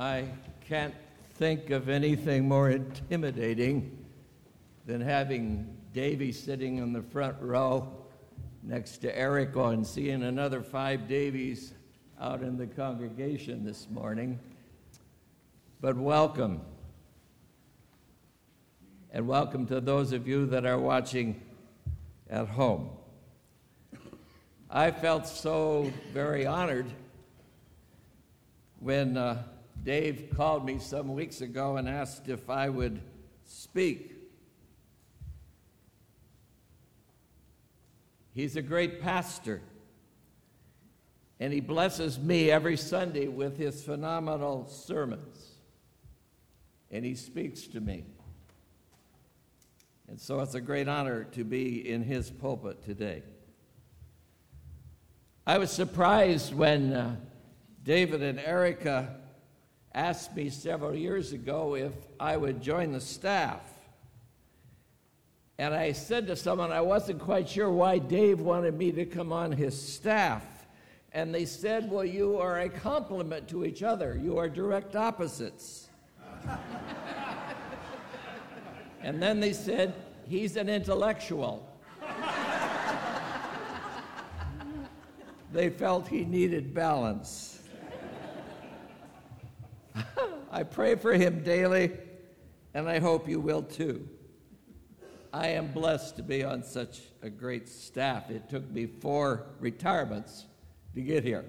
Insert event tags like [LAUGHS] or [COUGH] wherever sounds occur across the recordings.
I can't think of anything more intimidating than having Davy sitting in the front row next to Erica and seeing another five Davies out in the congregation this morning. But welcome. And welcome to those of you that are watching at home. I felt so very honored when uh, Dave called me some weeks ago and asked if I would speak. He's a great pastor, and he blesses me every Sunday with his phenomenal sermons, and he speaks to me. And so it's a great honor to be in his pulpit today. I was surprised when uh, David and Erica asked me several years ago if I would join the staff. And I said to someone, I wasn't quite sure why Dave wanted me to come on his staff. And they said, Well, you are a complement to each other, you are direct opposites. [LAUGHS] and then they said, He's an intellectual. [LAUGHS] they felt he needed balance. I pray for him daily, and I hope you will too. I am blessed to be on such a great staff. It took me four retirements to get here.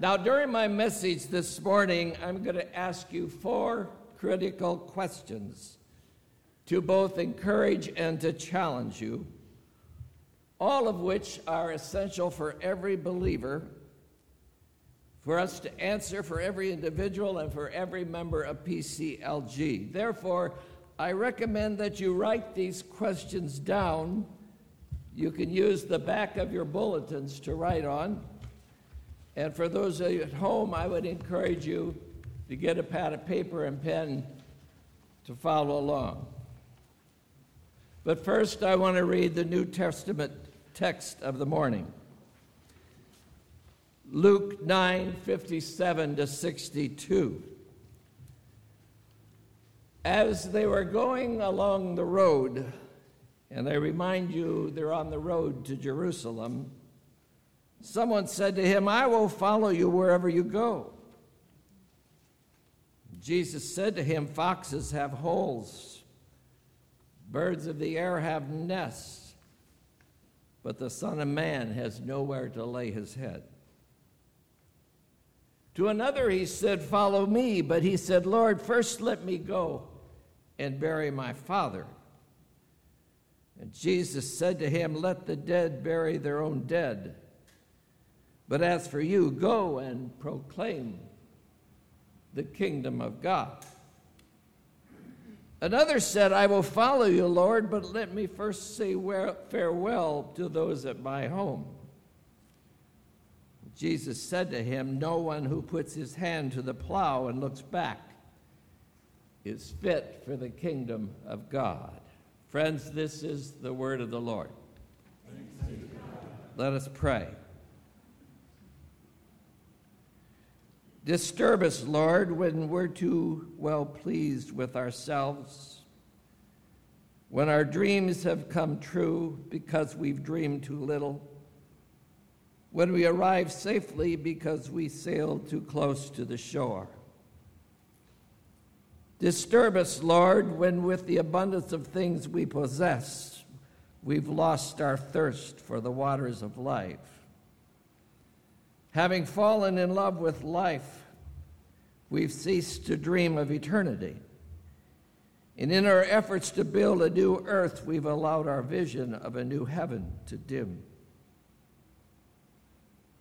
now, during my message this morning, I'm going to ask you four critical questions to both encourage and to challenge you all of which are essential for every believer, for us to answer for every individual and for every member of PCLG. Therefore, I recommend that you write these questions down. You can use the back of your bulletins to write on. And for those at home, I would encourage you to get a pad of paper and pen to follow along. But first, I want to read the New Testament text of the morning. Luke 9 57 to 62. As they were going along the road, and I remind you they're on the road to Jerusalem, someone said to him, I will follow you wherever you go. Jesus said to him, Foxes have holes, birds of the air have nests but the Son of Man has nowhere to lay his head. To another he said, Follow me. But he said, Lord, first let me go and bury my father. And Jesus said to him, Let the dead bury their own dead. But as for you, go and proclaim the kingdom of God. Another said, I will follow you, Lord, but let me first say farewell to those at my home. Jesus said to him, No one who puts his hand to the plow and looks back is fit for the kingdom of God. Friends, this is the word of the Lord. Let us pray. Disturb us, Lord, when we're too well pleased with ourselves, when our dreams have come true because we've dreamed too little, when we arrive safely because we sailed too close to the shore. Disturb us, Lord, when with the abundance of things we possess, we've lost our thirst for the waters of life. Having fallen in love with life, we've ceased to dream of eternity. And in our efforts to build a new earth, we've allowed our vision of a new heaven to dim.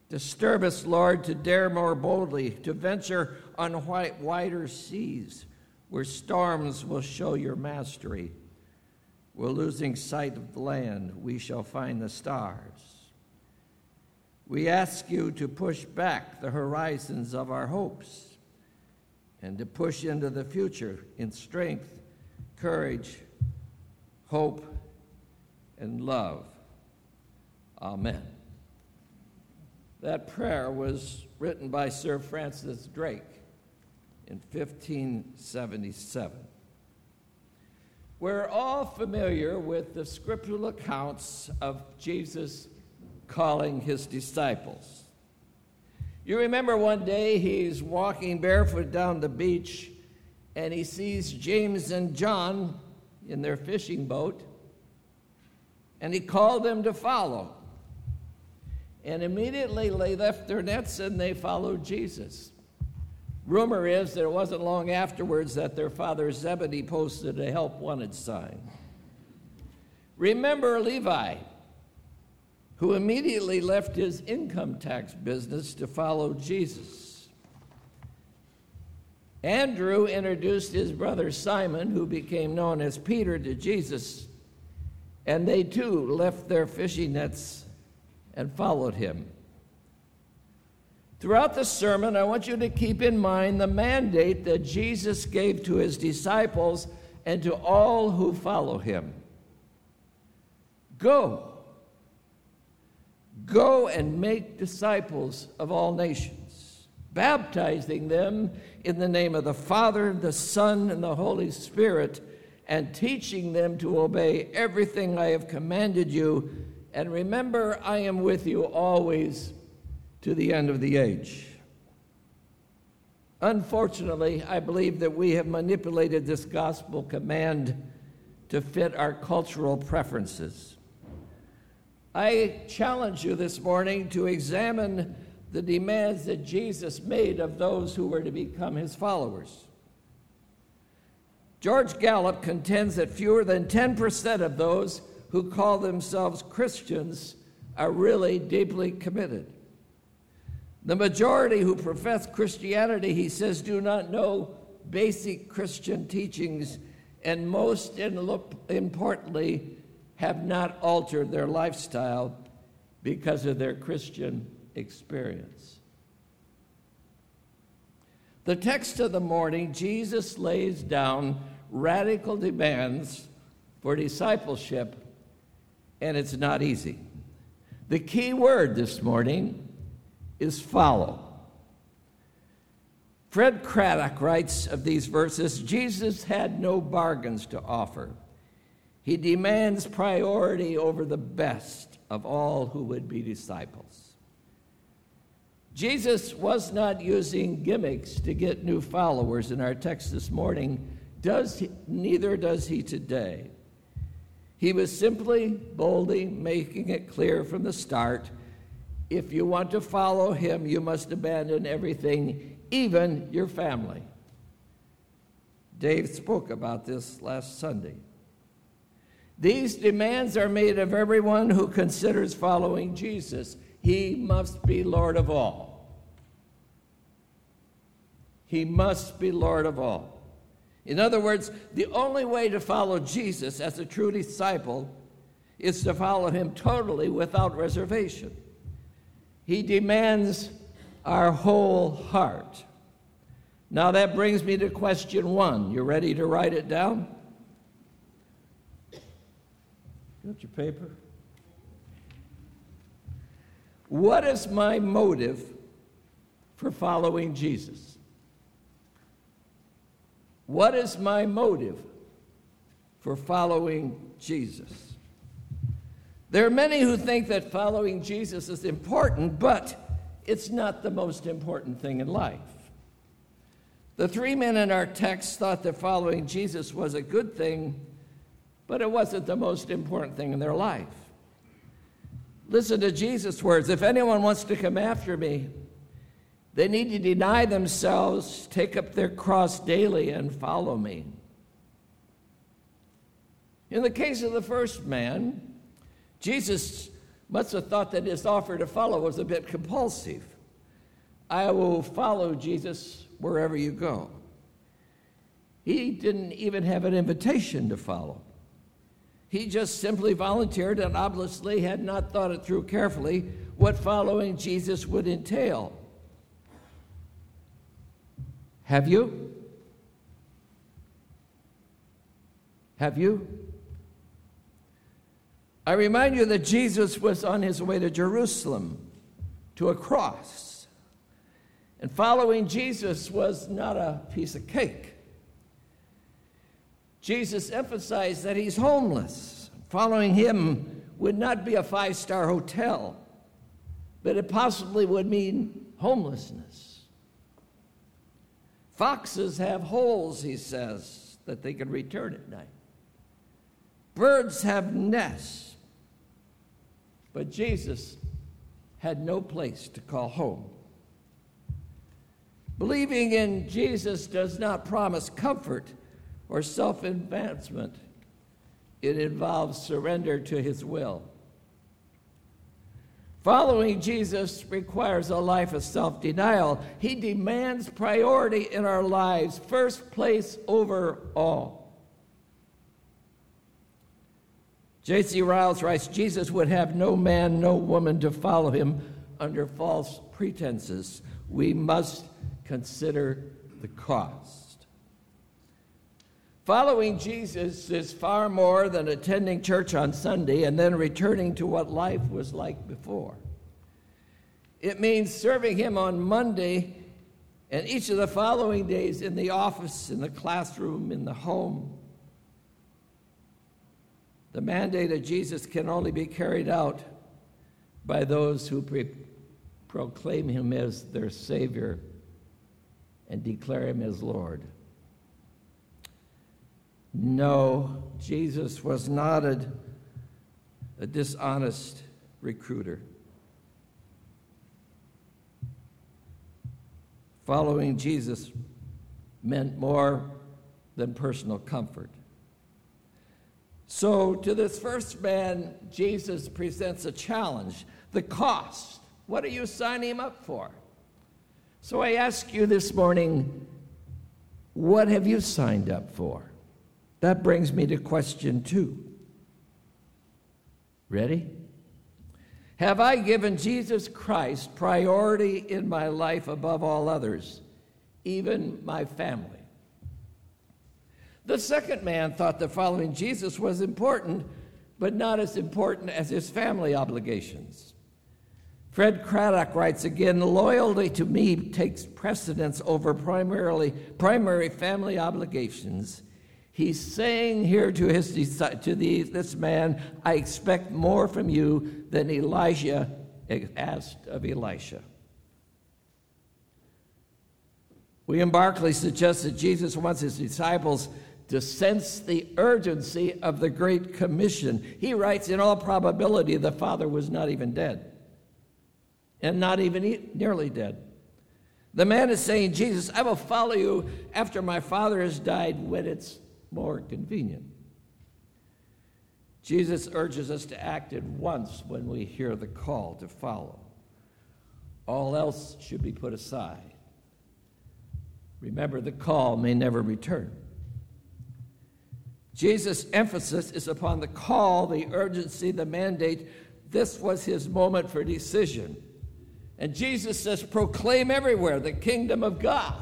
Disturb us, Lord, to dare more boldly, to venture on wider seas where storms will show your mastery. We're losing sight of the land, we shall find the stars. We ask you to push back the horizons of our hopes and to push into the future in strength, courage, hope, and love. Amen. That prayer was written by Sir Francis Drake. in 1577. We're all familiar with the scriptural accounts of Jesus calling his disciples. You remember one day he's walking barefoot down the beach and he sees James and John in their fishing boat and he called them to follow. And immediately they left their nets and they followed Jesus. Rumor is that it wasn't long afterwards that their father Zebedee posted a help wanted sign. Remember Levi, who immediately left his income tax business to follow Jesus. Andrew introduced his brother Simon, who became known as Peter, to Jesus, and they too left their fishing nets and followed him. Throughout the sermon, I want you to keep in mind the mandate that Jesus gave to his disciples and to all who follow him. Go. Go and make disciples of all nations, baptizing them in the name of the Father, the Son, and the Holy Spirit, and teaching them to obey everything I have commanded you. And remember, I am with you always to the end of the age. Unfortunately, I believe that we have manipulated this gospel command to fit our cultural preferences. I challenge you this morning to examine the demands that Jesus made of those who were to become his followers. George Gallup contends that fewer than 10% of those who call themselves Christians are really deeply committed. The majority who profess Christianity, he says, do not know basic Christian teachings, and most importantly, have not altered their lifestyle because of their Christian experience. The text of the morning, Jesus lays down radical demands for discipleship, and it's not easy. The key word this morning is follow. Fred Craddock writes of these verses Jesus had no bargains to offer. He demands priority over the best of all who would be disciples. Jesus was not using gimmicks to get new followers in our text this morning, does he, neither does he today. He was simply boldly making it clear from the start if you want to follow him, you must abandon everything, even your family. Dave spoke about this last Sunday. These demands are made of everyone who considers following Jesus. He must be Lord of all. He must be Lord of all. In other words, the only way to follow Jesus as a true disciple is to follow him totally without reservation. He demands our whole heart. Now that brings me to question one. You ready to write it down? Got your paper? What is my motive for following Jesus? What is my motive for following Jesus? There are many who think that following Jesus is important, but it's not the most important thing in life. The three men in our text thought that following Jesus was a good thing, but it wasn't the most important thing in their life. Listen to Jesus' words If anyone wants to come after me, they need to deny themselves, take up their cross daily, and follow me. In the case of the first man, Jesus must have thought that his offer to follow was a bit compulsive. I will follow Jesus wherever you go. He didn't even have an invitation to follow. He just simply volunteered and obviously had not thought it through carefully what following Jesus would entail. Have you? Have you? I remind you that Jesus was on his way to Jerusalem to a cross. And following Jesus was not a piece of cake. Jesus emphasized that he's homeless. Following him would not be a five star hotel, but it possibly would mean homelessness. Foxes have holes, he says, that they can return at night. Birds have nests, but Jesus had no place to call home. Believing in Jesus does not promise comfort or self advancement, it involves surrender to his will. Following Jesus requires a life of self denial. He demands priority in our lives, first place over all. J.C. Ryle writes Jesus would have no man, no woman to follow him under false pretenses. We must consider the cost. Following Jesus is far more than attending church on Sunday and then returning to what life was like before. It means serving Him on Monday and each of the following days in the office, in the classroom, in the home. The mandate of Jesus can only be carried out by those who pre- proclaim Him as their Savior and declare him as Lord. No, Jesus was not a, a dishonest recruiter. Following Jesus meant more than personal comfort. So, to this first man, Jesus presents a challenge the cost. What are you signing him up for? So I ask you this morning, what have you signed up for? That brings me to question two. Ready? Have I given Jesus Christ priority in my life above all others, even my family? The second man thought that following Jesus was important, but not as important as his family obligations. Fred Craddock writes again loyalty to me takes precedence over primarily primary family obligations. He's saying here to, his, to the, this man, I expect more from you than Elijah asked of Elisha. William Barclay suggests that Jesus wants his disciples to sense the urgency of the Great Commission. He writes, in all probability, the Father was not even dead and not even nearly dead. The man is saying, Jesus, I will follow you after my father has died when it's more convenient. Jesus urges us to act at once when we hear the call to follow. All else should be put aside. Remember, the call may never return. Jesus' emphasis is upon the call, the urgency, the mandate. This was his moment for decision. And Jesus says, proclaim everywhere the kingdom of God.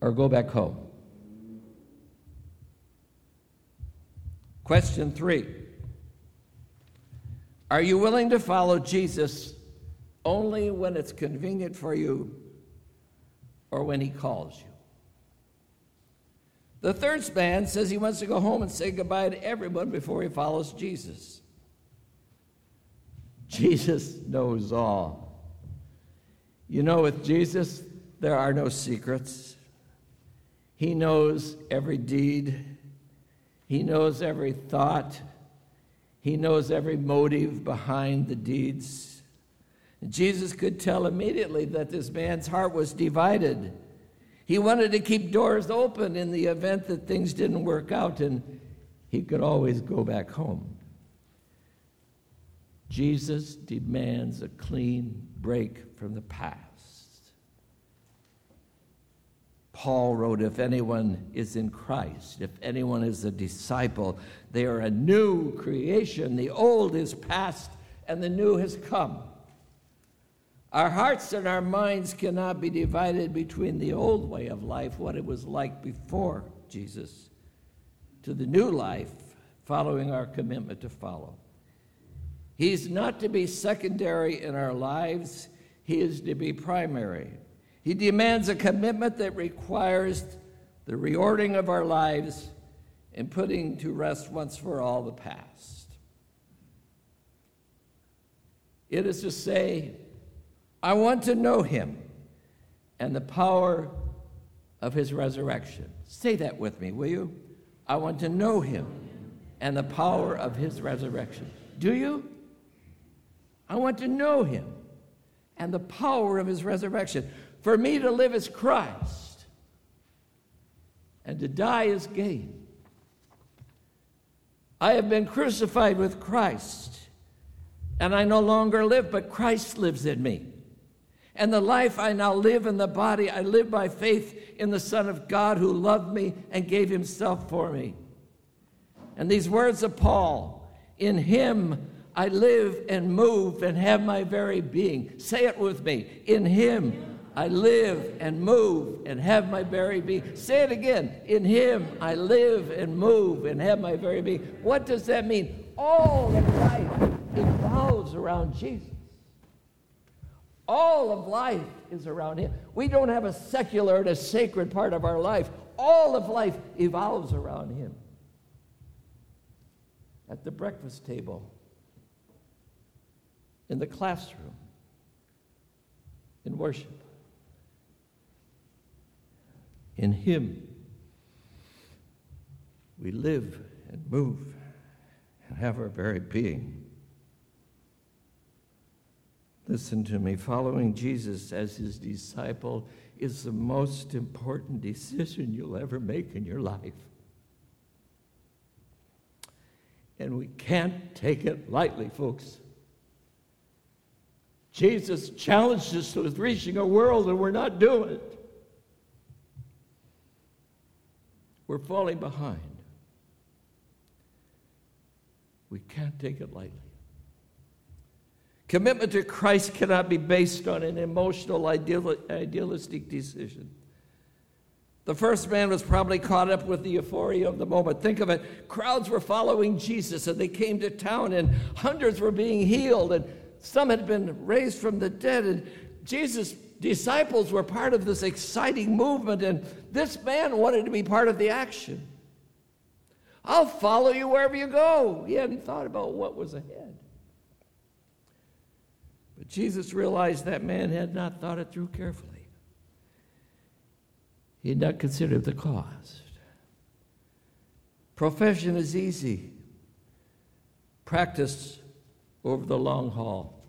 Or go back home. Question three Are you willing to follow Jesus only when it's convenient for you or when he calls you? The third man says he wants to go home and say goodbye to everyone before he follows Jesus. Jesus knows all. You know, with Jesus, there are no secrets. He knows every deed, He knows every thought, He knows every motive behind the deeds. Jesus could tell immediately that this man's heart was divided. He wanted to keep doors open in the event that things didn't work out, and he could always go back home. Jesus demands a clean break from the past. Paul wrote, If anyone is in Christ, if anyone is a disciple, they are a new creation. The old is past and the new has come. Our hearts and our minds cannot be divided between the old way of life, what it was like before Jesus, to the new life, following our commitment to follow. He's not to be secondary in our lives. he is to be primary. He demands a commitment that requires the reordering of our lives and putting to rest once for all the past. It is to say, I want to know him and the power of his resurrection. Say that with me, will you? I want to know him and the power of his resurrection. Do you? I want to know him and the power of his resurrection. For me to live is Christ, and to die is gain. I have been crucified with Christ, and I no longer live, but Christ lives in me. And the life I now live in the body, I live by faith in the Son of God who loved me and gave himself for me. And these words of Paul, in him I live and move and have my very being. Say it with me. In him I live and move and have my very being. Say it again. In him I live and move and have my very being. What does that mean? All of life evolves around Jesus. All of life is around Him. We don't have a secular and a sacred part of our life. All of life evolves around Him. At the breakfast table, in the classroom, in worship. In Him, we live and move and have our very being. Listen to me. Following Jesus as his disciple is the most important decision you'll ever make in your life. And we can't take it lightly, folks. Jesus challenged us with reaching a world, and we're not doing it. We're falling behind. We can't take it lightly. Commitment to Christ cannot be based on an emotional, idealistic decision. The first man was probably caught up with the euphoria of the moment. Think of it. Crowds were following Jesus and they came to town, and hundreds were being healed, and some had been raised from the dead. And Jesus' disciples were part of this exciting movement, and this man wanted to be part of the action. I'll follow you wherever you go. He hadn't thought about what was ahead. But Jesus realized that man had not thought it through carefully. He had not considered the cost. Profession is easy. Practice over the long haul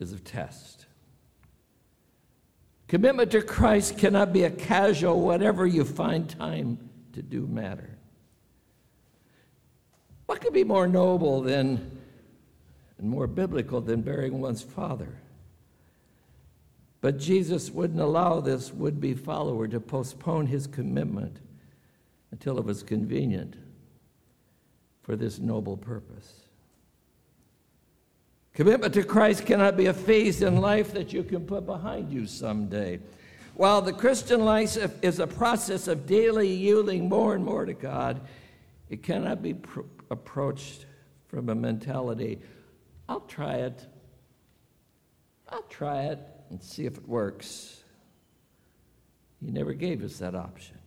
is a test. Commitment to Christ cannot be a casual, whatever you find time to do matter. What could be more noble than and more biblical than burying one's father. But Jesus wouldn't allow this would be follower to postpone his commitment until it was convenient for this noble purpose. Commitment to Christ cannot be a phase in life that you can put behind you someday. While the Christian life is a process of daily yielding more and more to God, it cannot be pr- approached from a mentality I'll try it. I'll try it and see if it works. He never gave us that option.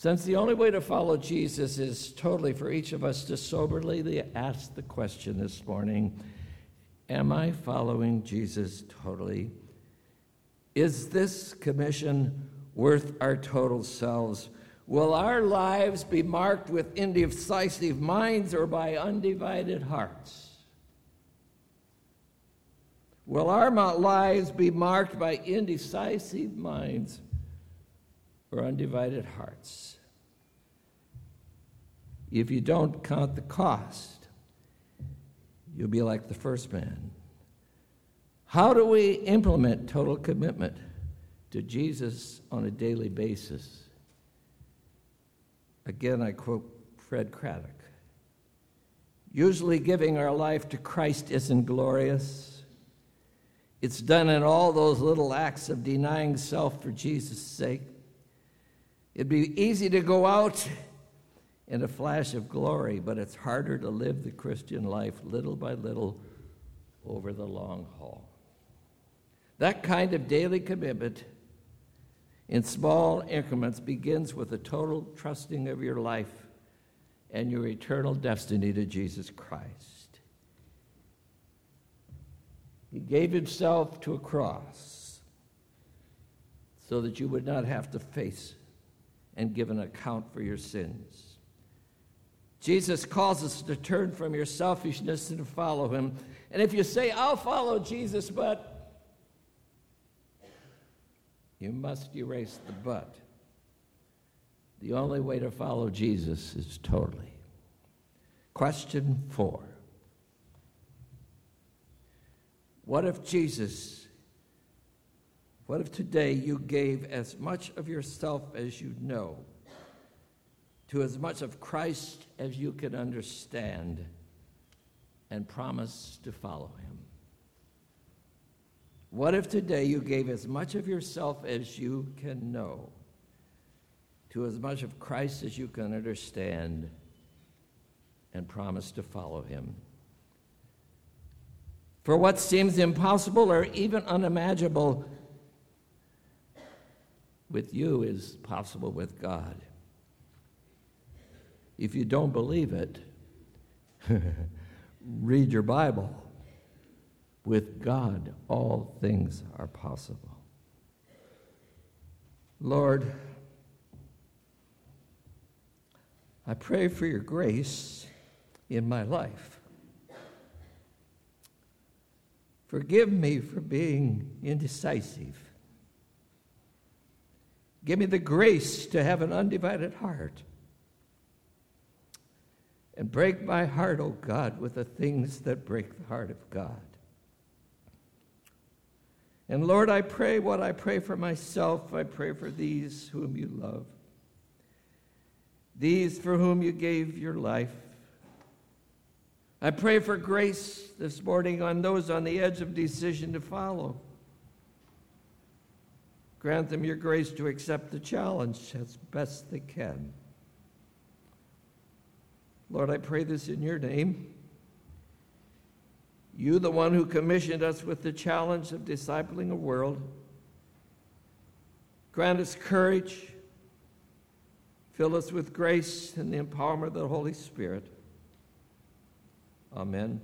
Since the only way to follow Jesus is totally for each of us to soberly ask the question this morning Am I following Jesus totally? Is this commission worth our total selves? Will our lives be marked with indecisive minds or by undivided hearts? Will our lives be marked by indecisive minds or undivided hearts? If you don't count the cost, you'll be like the first man. How do we implement total commitment to Jesus on a daily basis? Again, I quote Fred Craddock. Usually, giving our life to Christ isn't glorious. It's done in all those little acts of denying self for Jesus' sake. It'd be easy to go out in a flash of glory, but it's harder to live the Christian life little by little, over the long haul. That kind of daily commitment in small increments begins with a total trusting of your life and your eternal destiny to Jesus Christ. He gave himself to a cross so that you would not have to face and give an account for your sins. Jesus calls us to turn from your selfishness and to follow him. And if you say, I'll follow Jesus, but you must erase the but. The only way to follow Jesus is totally. Question four What if Jesus, what if today you gave as much of yourself as you know to as much of Christ as you can understand and promise to follow him? What if today you gave as much of yourself as you can know to as much of Christ as you can understand and promise to follow him. For what seems impossible or even unimaginable with you is possible with God. If you don't believe it, [LAUGHS] read your Bible. With God, all things are possible. Lord, I pray for your grace in my life. Forgive me for being indecisive. Give me the grace to have an undivided heart. And break my heart, O oh God, with the things that break the heart of God. And Lord, I pray what I pray for myself, I pray for these whom you love these for whom you gave your life. I pray for grace this morning on those on the edge of decision to follow. Grant them your grace to accept the challenge as best they can. Lord, I pray this in your name. You, the one who commissioned us with the challenge of discipling a world, grant us courage Fill us with grace and the empowerment of the Holy Spirit. Amen.